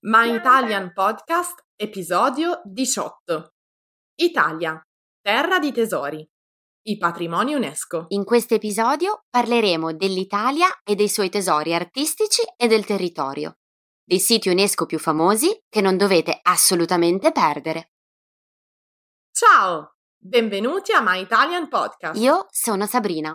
My Italian Podcast, episodio 18. Italia, terra di tesori. I patrimoni UNESCO. In questo episodio parleremo dell'Italia e dei suoi tesori artistici e del territorio, dei siti UNESCO più famosi che non dovete assolutamente perdere. Ciao, benvenuti a My Italian Podcast. Io sono Sabrina.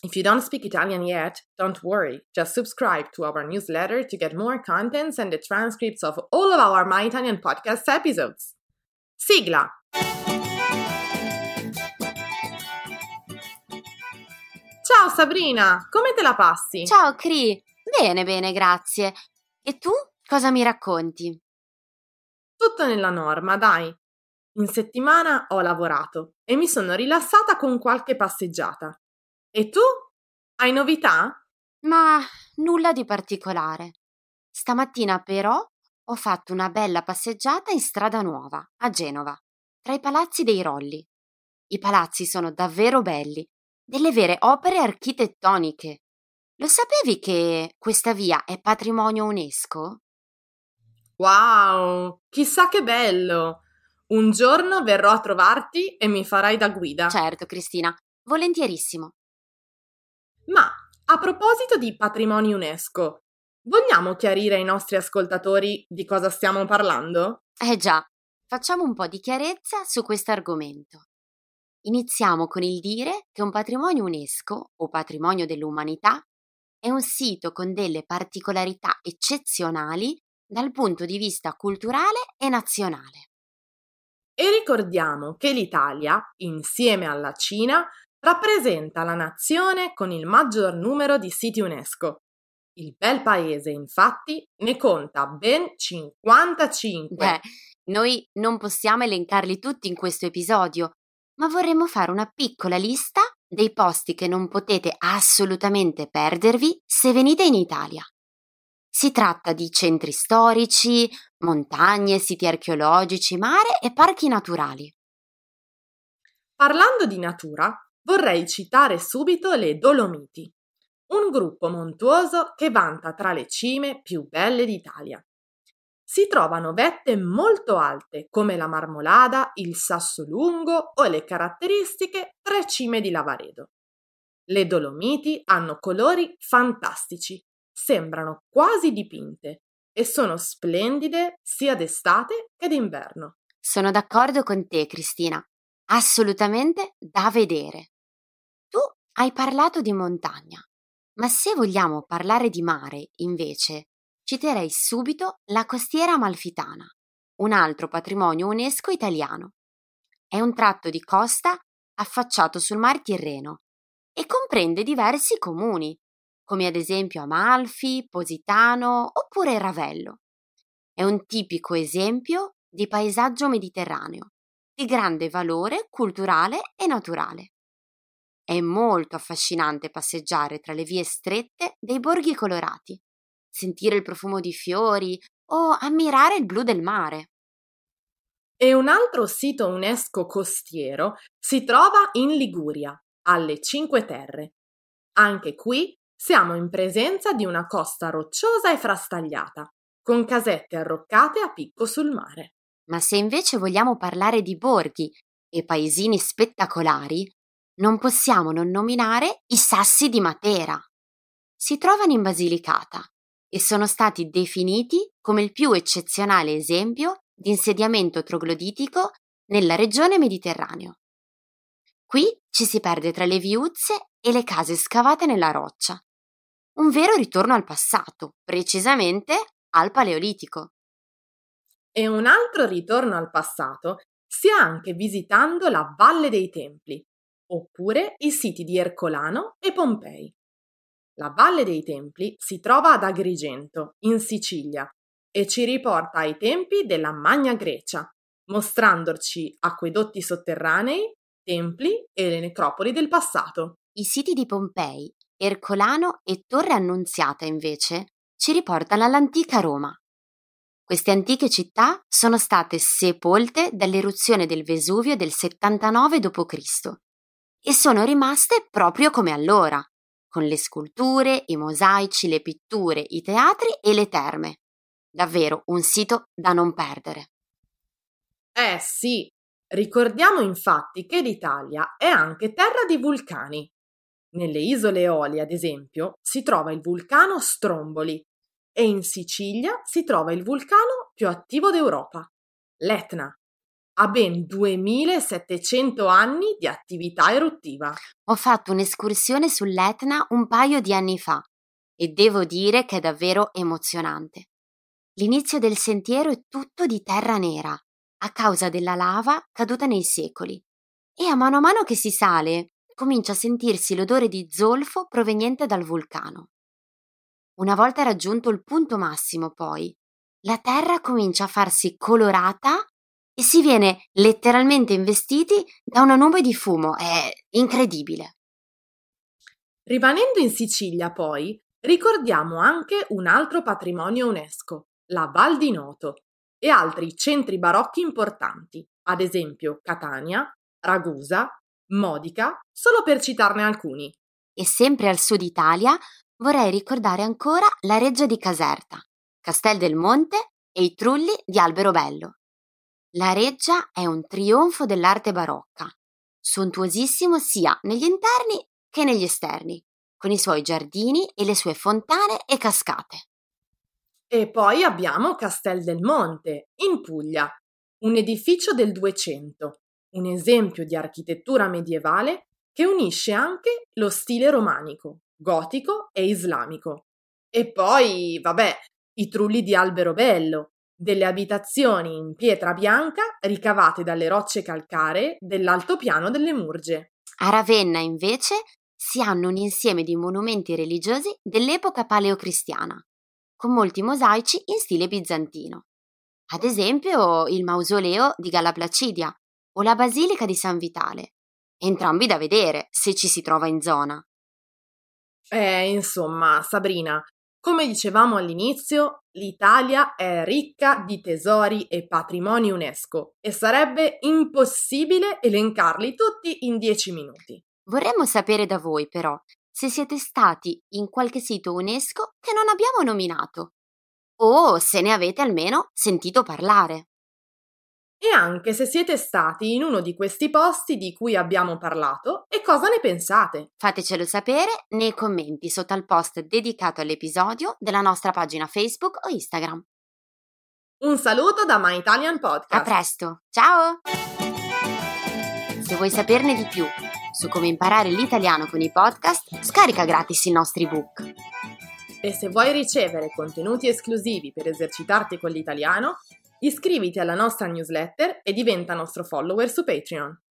If you don't speak Italian yet, don't worry. Just subscribe to our newsletter to get more contents and the transcripts of all of our My Italian podcast episodes. Sigla! Ciao Sabrina, come te la passi? Ciao Cri, bene bene, grazie. E tu cosa mi racconti? Tutto nella norma, dai. In settimana ho lavorato e mi sono rilassata con qualche passeggiata. E tu? Hai novità? Ma nulla di particolare. Stamattina però ho fatto una bella passeggiata in strada nuova, a Genova, tra i palazzi dei Rolli. I palazzi sono davvero belli, delle vere opere architettoniche. Lo sapevi che questa via è patrimonio UNESCO? Wow, chissà che bello! Un giorno verrò a trovarti e mi farai da guida. Certo, Cristina, volentierissimo. Ma a proposito di patrimoni UNESCO, vogliamo chiarire ai nostri ascoltatori di cosa stiamo parlando? Eh già, facciamo un po' di chiarezza su questo argomento. Iniziamo con il dire che un patrimonio UNESCO o patrimonio dell'umanità è un sito con delle particolarità eccezionali dal punto di vista culturale e nazionale. E ricordiamo che l'Italia, insieme alla Cina, rappresenta la nazione con il maggior numero di siti UNESCO. Il bel paese, infatti, ne conta ben 55. Beh, noi non possiamo elencarli tutti in questo episodio, ma vorremmo fare una piccola lista dei posti che non potete assolutamente perdervi se venite in Italia. Si tratta di centri storici, montagne, siti archeologici, mare e parchi naturali. Parlando di natura, vorrei citare subito le Dolomiti, un gruppo montuoso che vanta tra le cime più belle d'Italia. Si trovano vette molto alte come la Marmolada, il Sasso Lungo o le caratteristiche tre cime di Lavaredo. Le Dolomiti hanno colori fantastici, sembrano quasi dipinte e sono splendide sia d'estate che d'inverno. Sono d'accordo con te, Cristina. Assolutamente da vedere. Hai parlato di montagna, ma se vogliamo parlare di mare, invece, citerei subito la costiera amalfitana, un altro patrimonio UNESCO italiano. È un tratto di costa affacciato sul Mar Tirreno e comprende diversi comuni, come ad esempio Amalfi, Positano oppure Ravello. È un tipico esempio di paesaggio mediterraneo, di grande valore culturale e naturale. È molto affascinante passeggiare tra le vie strette dei borghi colorati, sentire il profumo di fiori o ammirare il blu del mare. E un altro sito UNESCO costiero si trova in Liguria, alle Cinque Terre. Anche qui siamo in presenza di una costa rocciosa e frastagliata, con casette arroccate a picco sul mare. Ma se invece vogliamo parlare di borghi e paesini spettacolari, non possiamo non nominare i sassi di Matera. Si trovano in Basilicata e sono stati definiti come il più eccezionale esempio di insediamento trogloditico nella regione Mediterraneo. Qui ci si perde tra le viuzze e le case scavate nella roccia. Un vero ritorno al passato, precisamente al Paleolitico. E un altro ritorno al passato si ha anche visitando la Valle dei Templi, oppure i siti di Ercolano e Pompei. La Valle dei Templi si trova ad Agrigento, in Sicilia, e ci riporta ai tempi della Magna Grecia, mostrandoci acquedotti sotterranei, templi e le necropoli del passato. I siti di Pompei, Ercolano e Torre Annunziata, invece, ci riportano all'antica Roma. Queste antiche città sono state sepolte dall'eruzione del Vesuvio del 79 d.C. e sono rimaste proprio come allora, con le sculture, i mosaici, le pitture, i teatri e le terme. Davvero un sito da non perdere. Eh sì, ricordiamo infatti che l'Italia è anche terra di vulcani. Nelle isole Eolie, ad esempio, si trova il vulcano Stromboli e in Sicilia si trova il vulcano più attivo d'Europa, l'Etna. Ha ben 2700 anni di attività eruttiva. Ho fatto un'escursione sull'Etna un paio di anni fa e devo dire che è davvero emozionante. L'inizio del sentiero è tutto di terra nera, a causa della lava caduta nei secoli. E a mano a mano che si sale, comincia a sentirsi l'odore di zolfo proveniente dal vulcano. Una volta raggiunto il punto massimo, poi, la terra comincia a farsi colorata e si viene letteralmente investiti da una nube di fumo. È incredibile. Rimanendo in Sicilia, poi, ricordiamo anche un altro patrimonio UNESCO, la Val di Noto, e altri centri barocchi importanti, ad esempio Catania, Ragusa, Modica, solo per citarne alcuni. E sempre al sud Italia vorrei ricordare ancora la Reggia di Caserta, Castel del Monte e i Trulli di Alberobello. La Reggia è un trionfo dell'arte barocca, sontuosissimo sia negli interni che negli esterni, con i suoi giardini e le sue fontane e cascate. E poi abbiamo Castel del Monte, in Puglia, un edificio del 200, un esempio di architettura medievale che unisce anche lo stile romanico, gotico e islamico. E poi, vabbè, i trulli di Alberobello, delle abitazioni in pietra bianca ricavate dalle rocce calcaree dell'altopiano delle Murge. A Ravenna, invece, si hanno un insieme di monumenti religiosi dell'epoca paleocristiana, con molti mosaici in stile bizantino. Ad esempio il mausoleo di Galla Placidia o la basilica di San Vitale, entrambi da vedere se ci si trova in zona. Eh, insomma, Sabrina, come dicevamo all'inizio, l'Italia è ricca di tesori e patrimoni UNESCO e sarebbe impossibile elencarli tutti in dieci minuti. Vorremmo sapere da voi, però, se siete stati in qualche sito UNESCO che non abbiamo nominato o se ne avete almeno sentito parlare. E anche se siete stati in uno di questi posti di cui abbiamo parlato e cosa ne pensate. Fatecelo sapere nei commenti sotto al post dedicato all'episodio della nostra pagina Facebook o Instagram. Un saluto da My Italian Podcast. A presto, ciao! Se vuoi saperne di più su come imparare l'italiano con i podcast, scarica gratis i nostri book. E se vuoi ricevere contenuti esclusivi per esercitarti con l'italiano, iscriviti alla nostra newsletter e diventa nostro follower su Patreon.